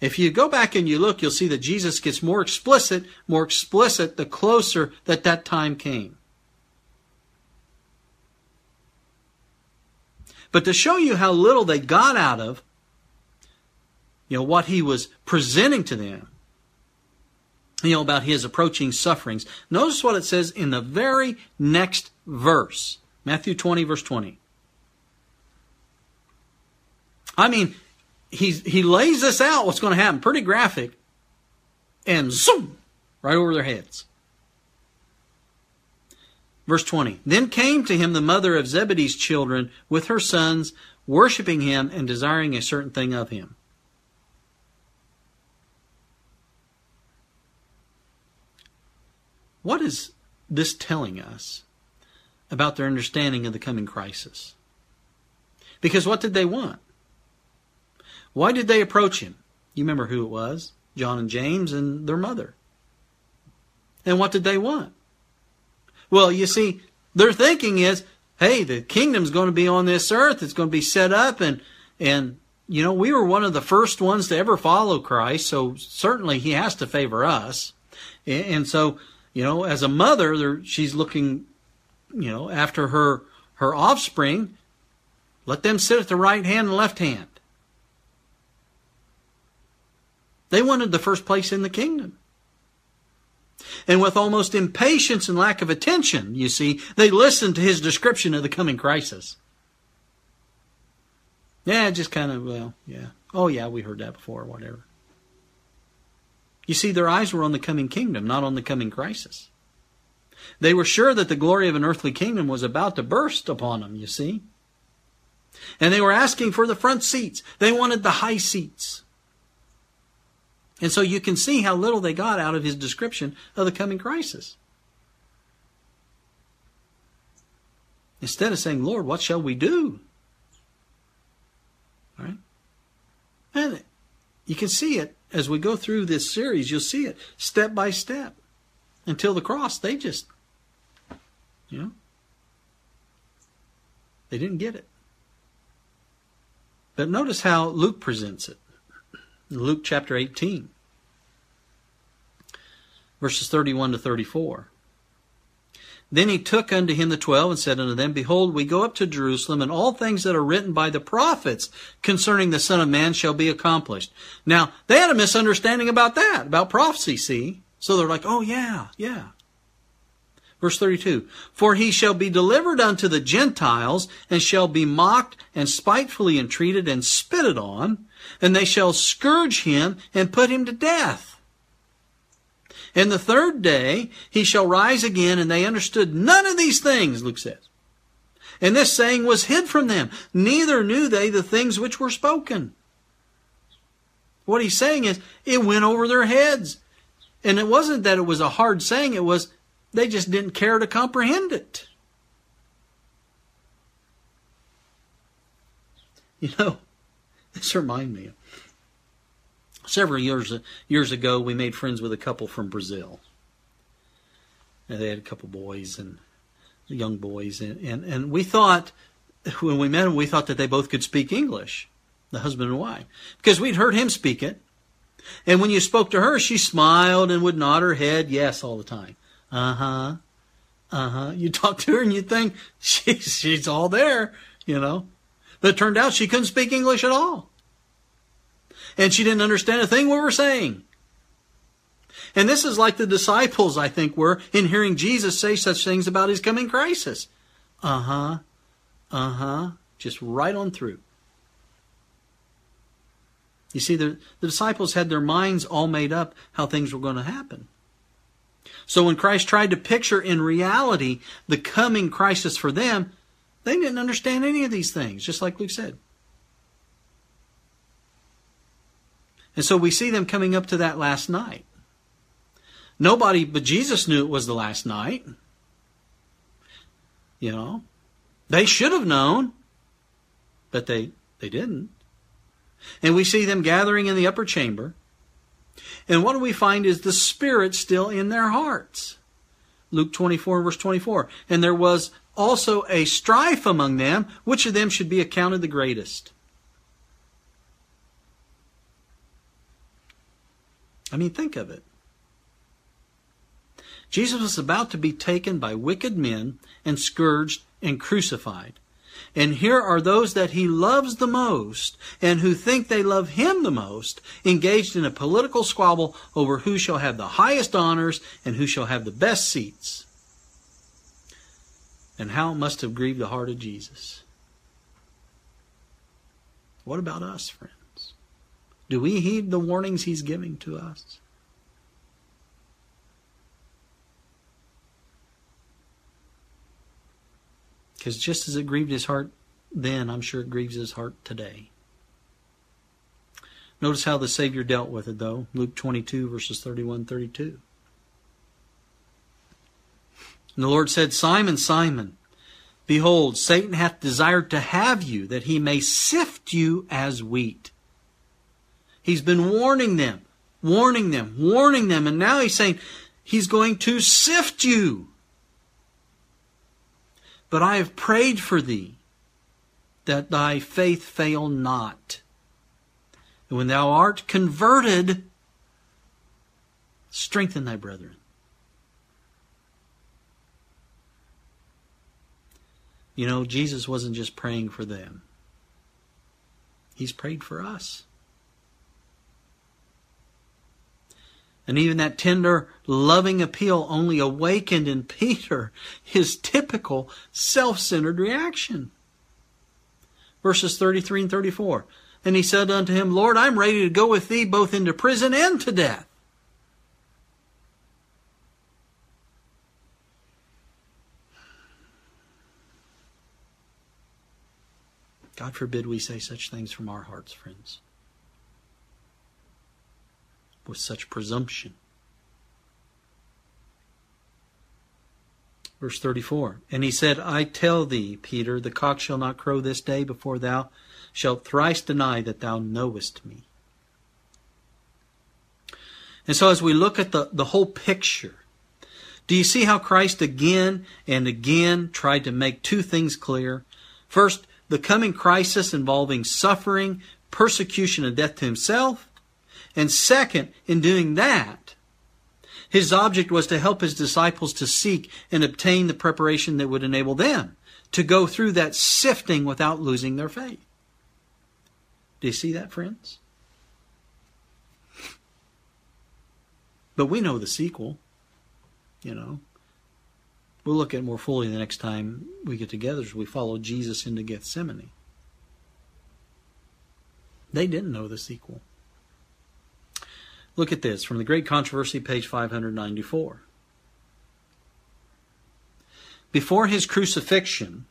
If you go back and you look, you'll see that Jesus gets more explicit, more explicit the closer that that time came. But to show you how little they got out of, you know, what he was presenting to them, you know, about his approaching sufferings, notice what it says in the very next verse. Matthew 20, verse 20. I mean, he's, he lays this out, what's going to happen, pretty graphic, and zoom, right over their heads. Verse 20 Then came to him the mother of Zebedee's children with her sons, worshipping him and desiring a certain thing of him. What is this telling us about their understanding of the coming crisis? Because what did they want? Why did they approach him? You remember who it was John and James and their mother. And what did they want? Well, you see, their thinking is, hey, the kingdom's going to be on this earth. It's going to be set up and, and, you know, we were one of the first ones to ever follow Christ. So certainly he has to favor us. And so, you know, as a mother, she's looking, you know, after her, her offspring. Let them sit at the right hand and left hand. They wanted the first place in the kingdom. And with almost impatience and lack of attention, you see, they listened to his description of the coming crisis. Yeah, just kind of, well, yeah. Oh, yeah, we heard that before, whatever. You see, their eyes were on the coming kingdom, not on the coming crisis. They were sure that the glory of an earthly kingdom was about to burst upon them, you see. And they were asking for the front seats. They wanted the high seats. And so you can see how little they got out of his description of the coming crisis. Instead of saying, Lord, what shall we do? All right? And you can see it as we go through this series, you'll see it step by step until the cross. They just, you know, they didn't get it. But notice how Luke presents it. Luke chapter 18, verses 31 to 34. Then he took unto him the twelve and said unto them, Behold, we go up to Jerusalem, and all things that are written by the prophets concerning the Son of Man shall be accomplished. Now, they had a misunderstanding about that, about prophecy, see? So they're like, oh yeah, yeah. Verse 32, For he shall be delivered unto the Gentiles, and shall be mocked, and spitefully entreated, and spitted on, and they shall scourge him, and put him to death. And the third day he shall rise again, and they understood none of these things, Luke says. And this saying was hid from them, neither knew they the things which were spoken. What he's saying is, it went over their heads. And it wasn't that it was a hard saying, it was they just didn't care to comprehend it. You know, this reminds me Several years years ago, we made friends with a couple from Brazil. And they had a couple boys and young boys, and, and, and we thought when we met them, we thought that they both could speak English, the husband and wife, because we'd heard him speak it. And when you spoke to her, she smiled and would nod her head yes all the time. Uh huh. Uh huh. You talk to her and you think she's she's all there, you know. But it turned out she couldn't speak English at all and she didn't understand a thing we were saying. And this is like the disciples, I think, were in hearing Jesus say such things about his coming crisis. Uh huh. Uh huh. Just right on through. You see, the, the disciples had their minds all made up how things were going to happen. So when Christ tried to picture in reality the coming crisis for them, they didn't understand any of these things, just like Luke said. And so we see them coming up to that last night. Nobody but Jesus knew it was the last night. You know, they should have known, but they, they didn't. And we see them gathering in the upper chamber. And what do we find is the Spirit still in their hearts. Luke 24, verse 24. And there was also a strife among them, which of them should be accounted the greatest. I mean, think of it. Jesus was about to be taken by wicked men and scourged and crucified. And here are those that he loves the most and who think they love him the most, engaged in a political squabble over who shall have the highest honors and who shall have the best seats. And how it must have grieved the heart of Jesus. What about us, friends? Do we heed the warnings he's giving to us? Because just as it grieved his heart then, I'm sure it grieves his heart today. Notice how the Savior dealt with it, though. Luke 22, verses 31 32. And the Lord said, Simon, Simon, behold, Satan hath desired to have you, that he may sift you as wheat. He's been warning them, warning them, warning them, and now he's saying he's going to sift you. But I have prayed for thee, that thy faith fail not. And when thou art converted, strengthen thy brethren. You know, Jesus wasn't just praying for them, He's prayed for us. And even that tender, loving appeal only awakened in Peter his typical self centered reaction. Verses 33 and 34. And he said unto him, Lord, I'm ready to go with thee both into prison and to death. God forbid we say such things from our hearts, friends, with such presumption. Verse 34 And he said, I tell thee, Peter, the cock shall not crow this day before thou shalt thrice deny that thou knowest me. And so, as we look at the, the whole picture, do you see how Christ again and again tried to make two things clear? First, the coming crisis involving suffering, persecution, and death to himself. And second, in doing that, his object was to help his disciples to seek and obtain the preparation that would enable them to go through that sifting without losing their faith. Do you see that, friends? But we know the sequel, you know. We'll look at more fully the next time we get together as we follow Jesus into Gethsemane. They didn't know the sequel. Look at this from the Great Controversy, page 594. Before his crucifixion,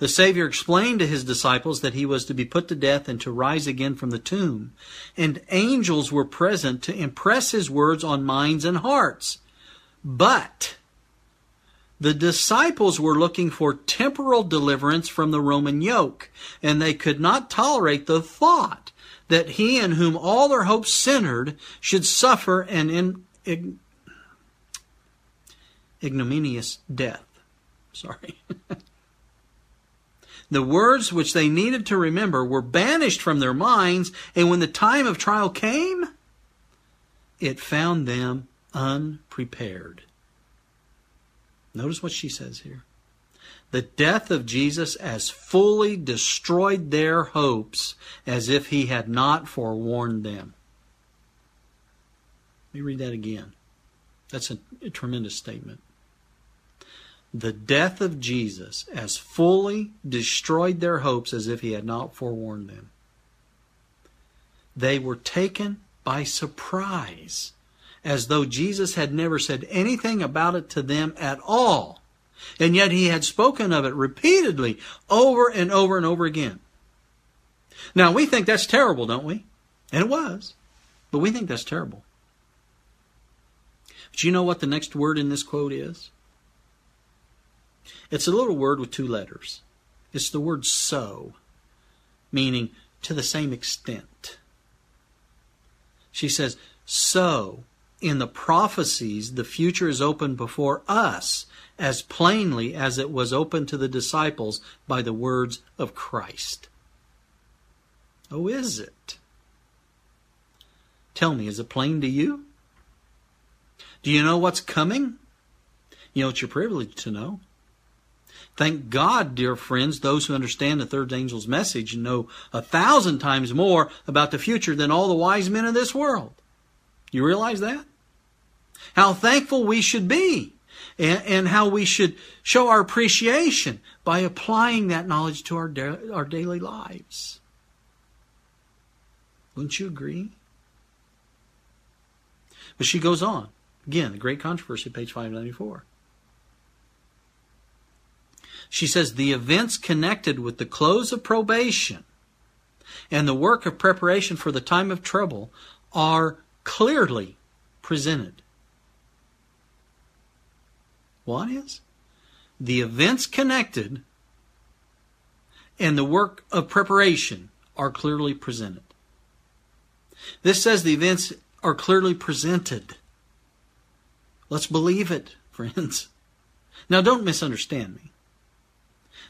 the Savior explained to his disciples that he was to be put to death and to rise again from the tomb, and angels were present to impress his words on minds and hearts. But the disciples were looking for temporal deliverance from the Roman yoke, and they could not tolerate the thought that he in whom all their hopes centered should suffer an in, ig, ignominious death. Sorry. the words which they needed to remember were banished from their minds, and when the time of trial came, it found them unprepared. Notice what she says here. The death of Jesus as fully destroyed their hopes as if he had not forewarned them. Let me read that again. That's a, a tremendous statement. The death of Jesus as fully destroyed their hopes as if he had not forewarned them. They were taken by surprise as though Jesus had never said anything about it to them at all. And yet he had spoken of it repeatedly over and over and over again. Now we think that's terrible, don't we? And it was. But we think that's terrible. But you know what the next word in this quote is? It's a little word with two letters. It's the word so, meaning to the same extent. She says, so in the prophecies, the future is open before us as plainly as it was open to the disciples by the words of Christ. Oh, is it? Tell me, is it plain to you? Do you know what's coming? You know, it's your privilege to know. Thank God, dear friends, those who understand the third angel's message know a thousand times more about the future than all the wise men in this world. You realize that? How thankful we should be and, and how we should show our appreciation by applying that knowledge to our, da- our daily lives. Wouldn't you agree? But she goes on. Again, the Great Controversy, page 594. She says the events connected with the close of probation and the work of preparation for the time of trouble are clearly presented. What is? The events connected and the work of preparation are clearly presented. This says the events are clearly presented. Let's believe it, friends. Now, don't misunderstand me.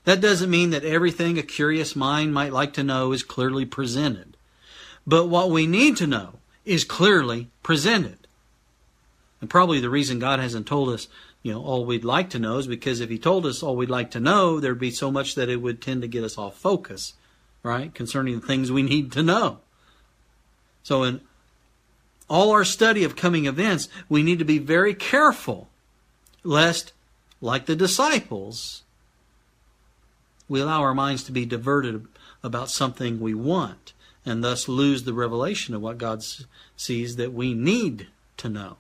That doesn't mean that everything a curious mind might like to know is clearly presented. But what we need to know is clearly presented. And probably the reason God hasn't told us, you know, all we'd like to know is because if He told us all we'd like to know, there'd be so much that it would tend to get us off focus, right, concerning the things we need to know. So in all our study of coming events, we need to be very careful lest, like the disciples, we allow our minds to be diverted about something we want and thus lose the revelation of what God sees that we need to know.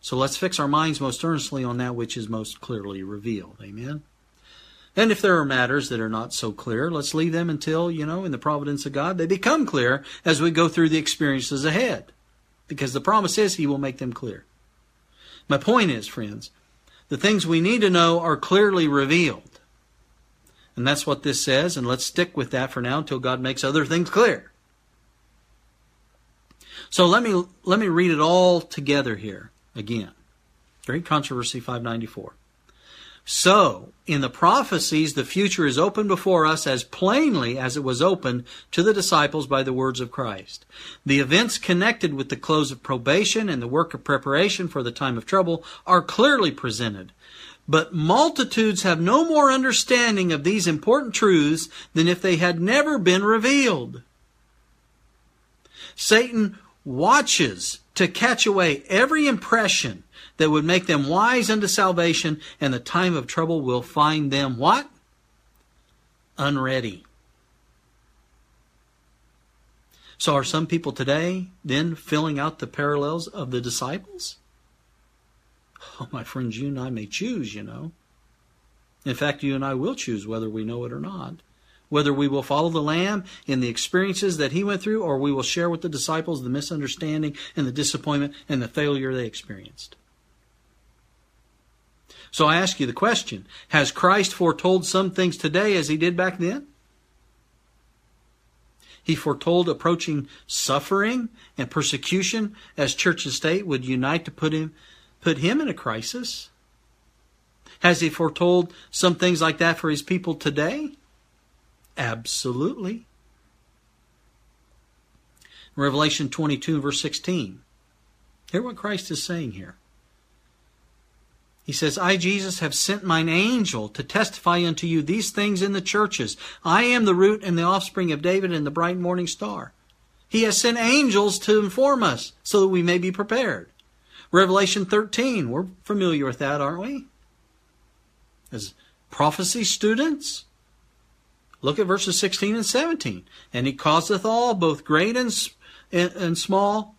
So let's fix our minds most earnestly on that which is most clearly revealed. Amen. And if there are matters that are not so clear, let's leave them until, you know, in the providence of God, they become clear as we go through the experiences ahead. Because the promise is He will make them clear. My point is, friends, the things we need to know are clearly revealed. And that's what this says, and let's stick with that for now until God makes other things clear. So let me let me read it all together here again. Great Controversy 594. So, in the prophecies, the future is open before us as plainly as it was opened to the disciples by the words of Christ. The events connected with the close of probation and the work of preparation for the time of trouble are clearly presented. But multitudes have no more understanding of these important truths than if they had never been revealed. Satan watches to catch away every impression that would make them wise unto salvation, and the time of trouble will find them what? Unready. So are some people today then filling out the parallels of the disciples? Oh, my friends, you and I may choose, you know. In fact, you and I will choose whether we know it or not. Whether we will follow the Lamb in the experiences that he went through, or we will share with the disciples the misunderstanding and the disappointment and the failure they experienced. So I ask you the question Has Christ foretold some things today as he did back then? He foretold approaching suffering and persecution as church and state would unite to put him put him in a crisis? Has he foretold some things like that for his people today? Absolutely. Revelation 22, verse 16. Hear what Christ is saying here. He says, I, Jesus, have sent mine angel to testify unto you these things in the churches. I am the root and the offspring of David and the bright morning star. He has sent angels to inform us so that we may be prepared. Revelation 13, we're familiar with that, aren't we? As prophecy students, look at verses 16 and 17. And he causeth all, both great and, and, and small,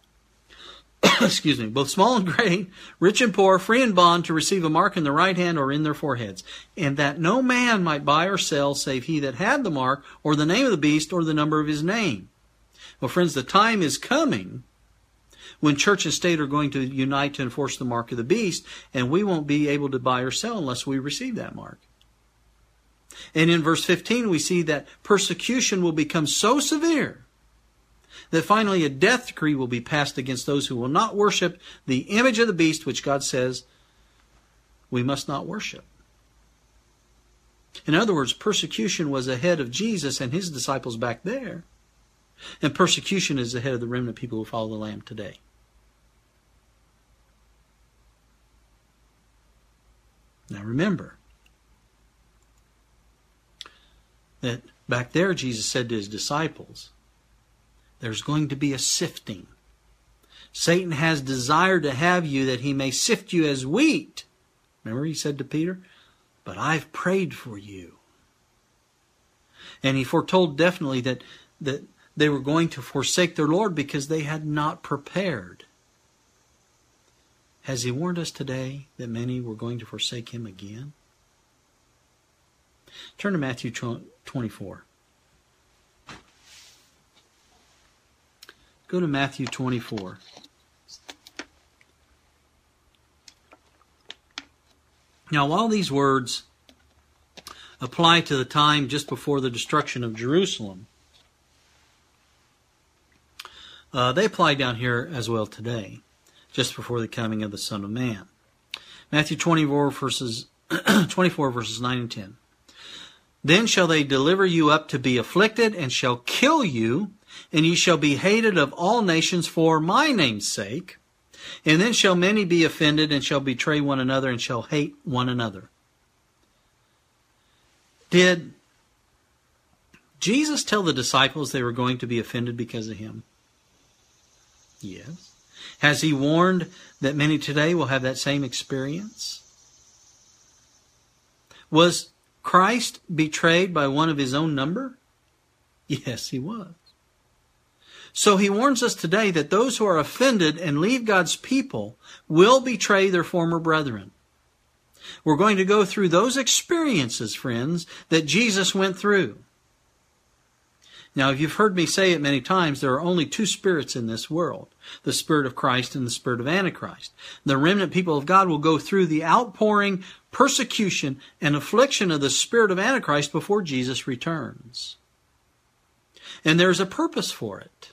excuse me, both small and great, rich and poor, free and bond, to receive a mark in the right hand or in their foreheads, and that no man might buy or sell save he that had the mark, or the name of the beast, or the number of his name. Well, friends, the time is coming when church and state are going to unite to enforce the mark of the beast, and we won't be able to buy or sell unless we receive that mark. And in verse 15, we see that persecution will become so severe that finally a death decree will be passed against those who will not worship the image of the beast, which God says we must not worship. In other words, persecution was ahead of Jesus and his disciples back there, and persecution is ahead of the remnant people who follow the Lamb today. Now remember that back there Jesus said to his disciples, there's going to be a sifting. Satan has desired to have you that he may sift you as wheat. Remember he said to Peter, but I've prayed for you. And he foretold definitely that, that they were going to forsake their Lord because they had not prepared. Has he warned us today that many were going to forsake him again? Turn to Matthew 24. Go to Matthew 24. Now, while these words apply to the time just before the destruction of Jerusalem, uh, they apply down here as well today, just before the coming of the Son of Man. Matthew 24 verses 24 verses 9 and 10. Then shall they deliver you up to be afflicted, and shall kill you, and ye shall be hated of all nations for my name's sake. And then shall many be offended, and shall betray one another, and shall hate one another. Did Jesus tell the disciples they were going to be offended because of him? Yes. Has he warned that many today will have that same experience? Was Christ betrayed by one of his own number? Yes, he was. So he warns us today that those who are offended and leave God's people will betray their former brethren. We're going to go through those experiences, friends, that Jesus went through. Now, if you've heard me say it many times, there are only two spirits in this world the Spirit of Christ and the Spirit of Antichrist. The remnant people of God will go through the outpouring, persecution, and affliction of the Spirit of Antichrist before Jesus returns. And there's a purpose for it.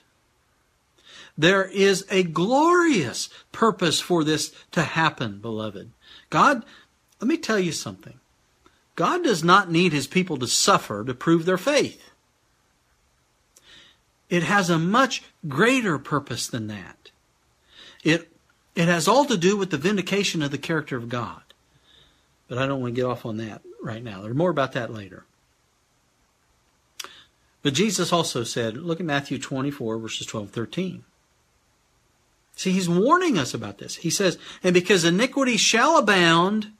There is a glorious purpose for this to happen, beloved. God, let me tell you something. God does not need his people to suffer to prove their faith. It has a much greater purpose than that. It, it has all to do with the vindication of the character of God. But I don't want to get off on that right now. There's more about that later. But Jesus also said, look at Matthew 24, verses 12 13. See, he's warning us about this. He says, and because iniquity shall abound,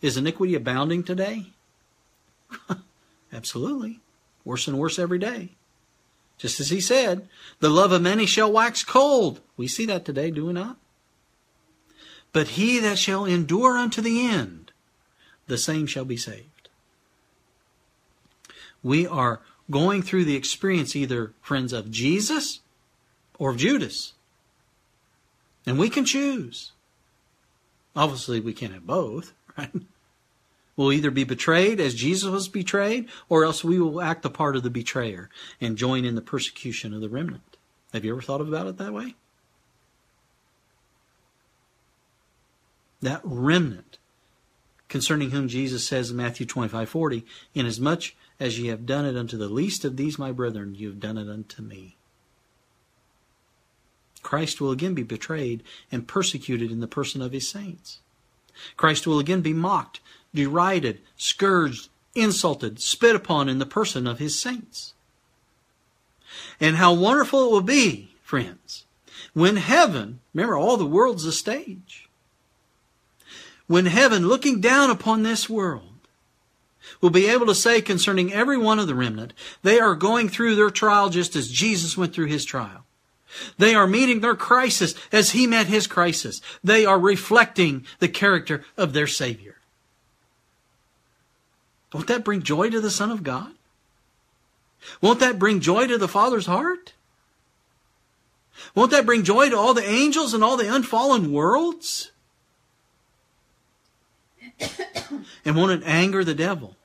is iniquity abounding today? Absolutely. Worse and worse every day. Just as he said, the love of many shall wax cold. We see that today, do we not? But he that shall endure unto the end, the same shall be saved. We are going through the experience either, friends, of Jesus or of Judas. And we can choose. Obviously, we can't have both, right? We'll either be betrayed as Jesus was betrayed, or else we will act the part of the betrayer and join in the persecution of the remnant. Have you ever thought about it that way? That remnant, concerning whom Jesus says in Matthew 25 40, Inasmuch as ye have done it unto the least of these my brethren, you have done it unto me. Christ will again be betrayed and persecuted in the person of his saints. Christ will again be mocked, derided, scourged, insulted, spit upon in the person of his saints. And how wonderful it will be, friends, when heaven, remember, all the world's a stage. When heaven, looking down upon this world, will be able to say concerning every one of the remnant, they are going through their trial just as Jesus went through his trial. They are meeting their crisis as he met his crisis. They are reflecting the character of their Savior. Won't that bring joy to the Son of God? Won't that bring joy to the Father's heart? Won't that bring joy to all the angels and all the unfallen worlds? and won't it anger the devil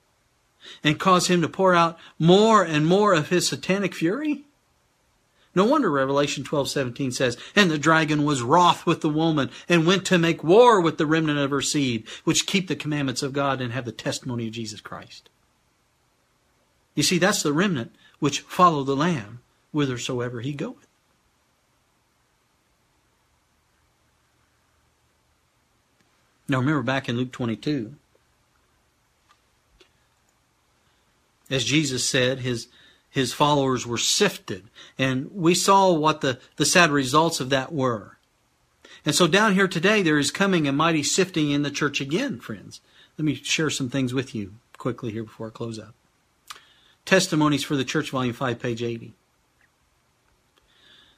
and cause him to pour out more and more of his satanic fury? No wonder Revelation 12:17 says, "And the dragon was wroth with the woman and went to make war with the remnant of her seed, which keep the commandments of God and have the testimony of Jesus Christ." You see, that's the remnant which follow the lamb whithersoever he goeth. Now remember back in Luke 22, as Jesus said, his his followers were sifted. And we saw what the, the sad results of that were. And so down here today, there is coming a mighty sifting in the church again, friends. Let me share some things with you quickly here before I close out. Testimonies for the Church, Volume 5, page 80.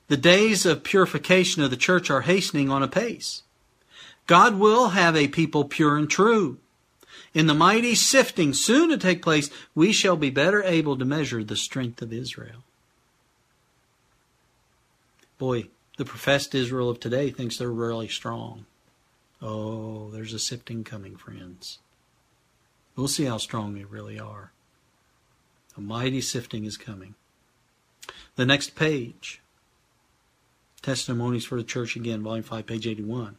The days of purification of the church are hastening on apace. God will have a people pure and true. In the mighty sifting soon to take place, we shall be better able to measure the strength of Israel. Boy, the professed Israel of today thinks they're really strong. Oh, there's a sifting coming, friends. We'll see how strong they really are. A mighty sifting is coming. The next page. Testimonies for the Church again, volume 5, page 81.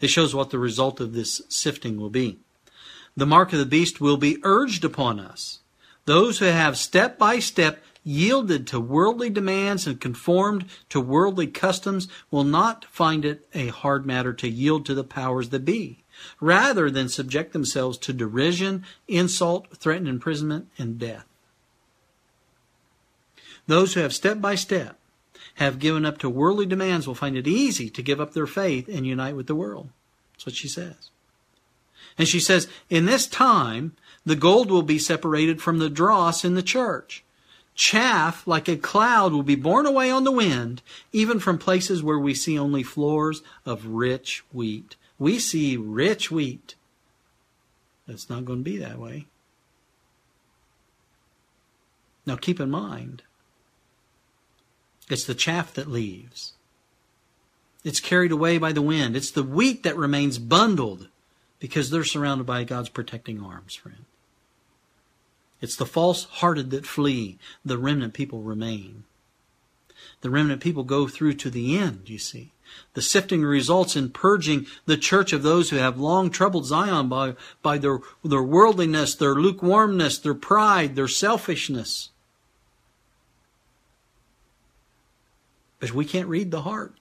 It shows what the result of this sifting will be. The mark of the beast will be urged upon us. Those who have step by step yielded to worldly demands and conformed to worldly customs will not find it a hard matter to yield to the powers that be, rather than subject themselves to derision, insult, threatened imprisonment, and death. Those who have step by step have given up to worldly demands will find it easy to give up their faith and unite with the world. That's what she says. And she says, in this time, the gold will be separated from the dross in the church. Chaff, like a cloud, will be borne away on the wind, even from places where we see only floors of rich wheat. We see rich wheat. It's not going to be that way. Now keep in mind, it's the chaff that leaves. It's carried away by the wind. It's the wheat that remains bundled because they're surrounded by God's protecting arms, friend. It's the false hearted that flee. The remnant people remain. The remnant people go through to the end, you see. The sifting results in purging the church of those who have long troubled Zion by, by their, their worldliness, their lukewarmness, their pride, their selfishness. But we can't read the heart.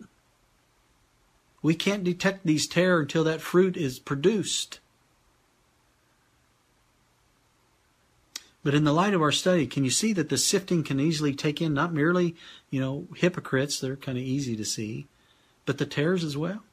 We can't detect these tares until that fruit is produced. But in the light of our study, can you see that the sifting can easily take in not merely, you know, hypocrites, they're kind of easy to see, but the tares as well?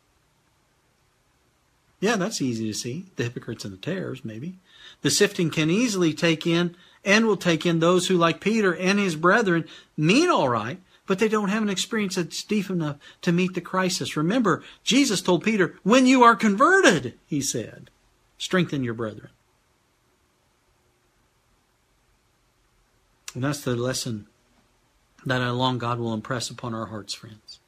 Yeah, that's easy to see. The hypocrites and the tares, maybe. The sifting can easily take in and will take in those who, like Peter and his brethren, mean all right, but they don't have an experience that's deep enough to meet the crisis. Remember, Jesus told Peter, when you are converted, he said, strengthen your brethren. And that's the lesson that I long God will impress upon our hearts, friends.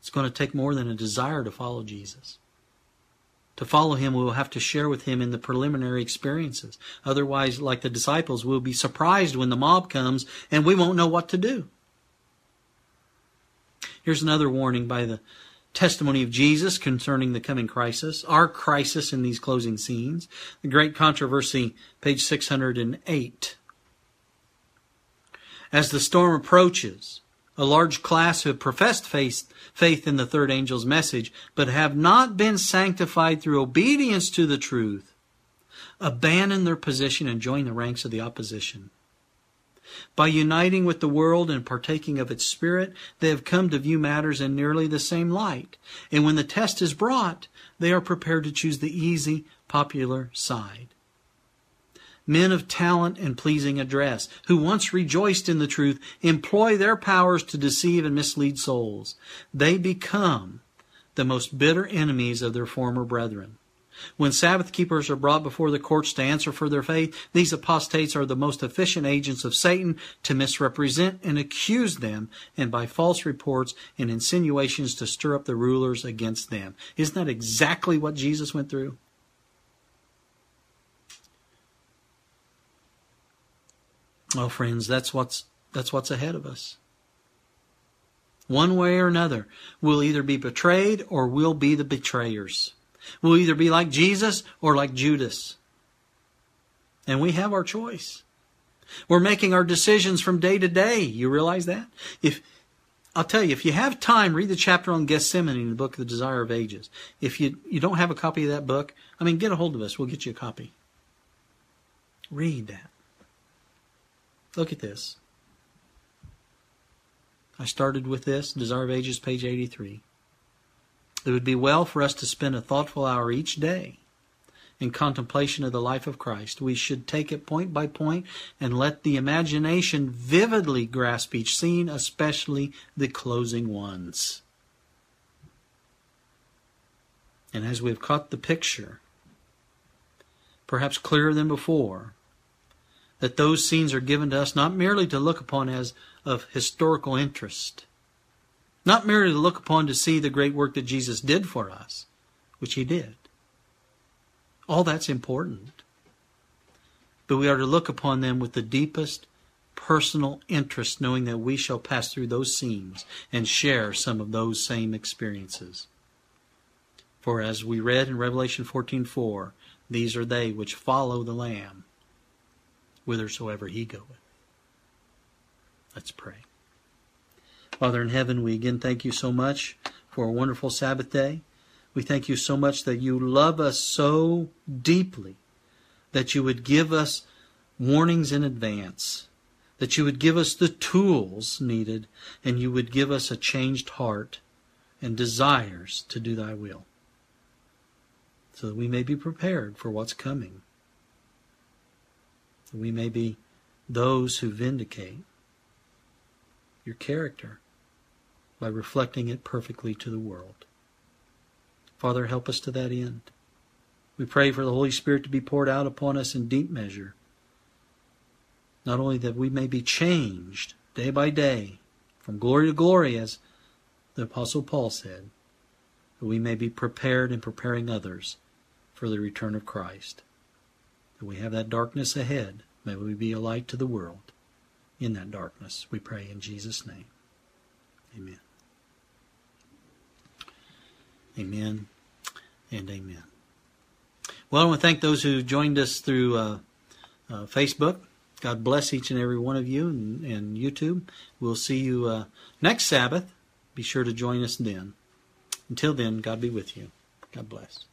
It's going to take more than a desire to follow Jesus. To follow him, we will have to share with him in the preliminary experiences. Otherwise, like the disciples, we'll be surprised when the mob comes and we won't know what to do. Here's another warning by the testimony of Jesus concerning the coming crisis, our crisis in these closing scenes. The Great Controversy, page 608. As the storm approaches, a large class who have professed faith, faith in the third angel's message, but have not been sanctified through obedience to the truth, abandon their position and join the ranks of the opposition. By uniting with the world and partaking of its spirit, they have come to view matters in nearly the same light. And when the test is brought, they are prepared to choose the easy, popular side. Men of talent and pleasing address, who once rejoiced in the truth, employ their powers to deceive and mislead souls. They become the most bitter enemies of their former brethren. When Sabbath keepers are brought before the courts to answer for their faith, these apostates are the most efficient agents of Satan to misrepresent and accuse them, and by false reports and insinuations to stir up the rulers against them. Isn't that exactly what Jesus went through? Well, friends, that's what's that's what's ahead of us. One way or another, we'll either be betrayed or we'll be the betrayers. We'll either be like Jesus or like Judas. And we have our choice. We're making our decisions from day to day. You realize that? If I'll tell you, if you have time, read the chapter on Gethsemane in the book The Desire of Ages. If you, you don't have a copy of that book, I mean, get a hold of us. We'll get you a copy. Read that. Look at this. I started with this, Desire of Ages, page 83. It would be well for us to spend a thoughtful hour each day in contemplation of the life of Christ. We should take it point by point and let the imagination vividly grasp each scene, especially the closing ones. And as we've caught the picture, perhaps clearer than before, that those scenes are given to us not merely to look upon as of historical interest, not merely to look upon to see the great work that Jesus did for us, which he did. All that's important. but we are to look upon them with the deepest personal interest, knowing that we shall pass through those scenes and share some of those same experiences. For as we read in Revelation 14:4, these are they which follow the Lamb whithersoever he goeth. Let's pray. Father in heaven, we again thank you so much for a wonderful Sabbath day. We thank you so much that you love us so deeply that you would give us warnings in advance, that you would give us the tools needed, and you would give us a changed heart and desires to do thy will, so that we may be prepared for what's coming, that we may be those who vindicate your character by reflecting it perfectly to the world. Father, help us to that end. We pray for the Holy Spirit to be poured out upon us in deep measure. Not only that we may be changed day by day, from glory to glory, as the Apostle Paul said, that we may be prepared and preparing others for the return of Christ. That we have that darkness ahead. May we be a light to the world in that darkness. We pray in Jesus' name. Amen. Amen and amen. Well, I want to thank those who joined us through uh, uh, Facebook. God bless each and every one of you and, and YouTube. We'll see you uh, next Sabbath. Be sure to join us then. Until then, God be with you. God bless.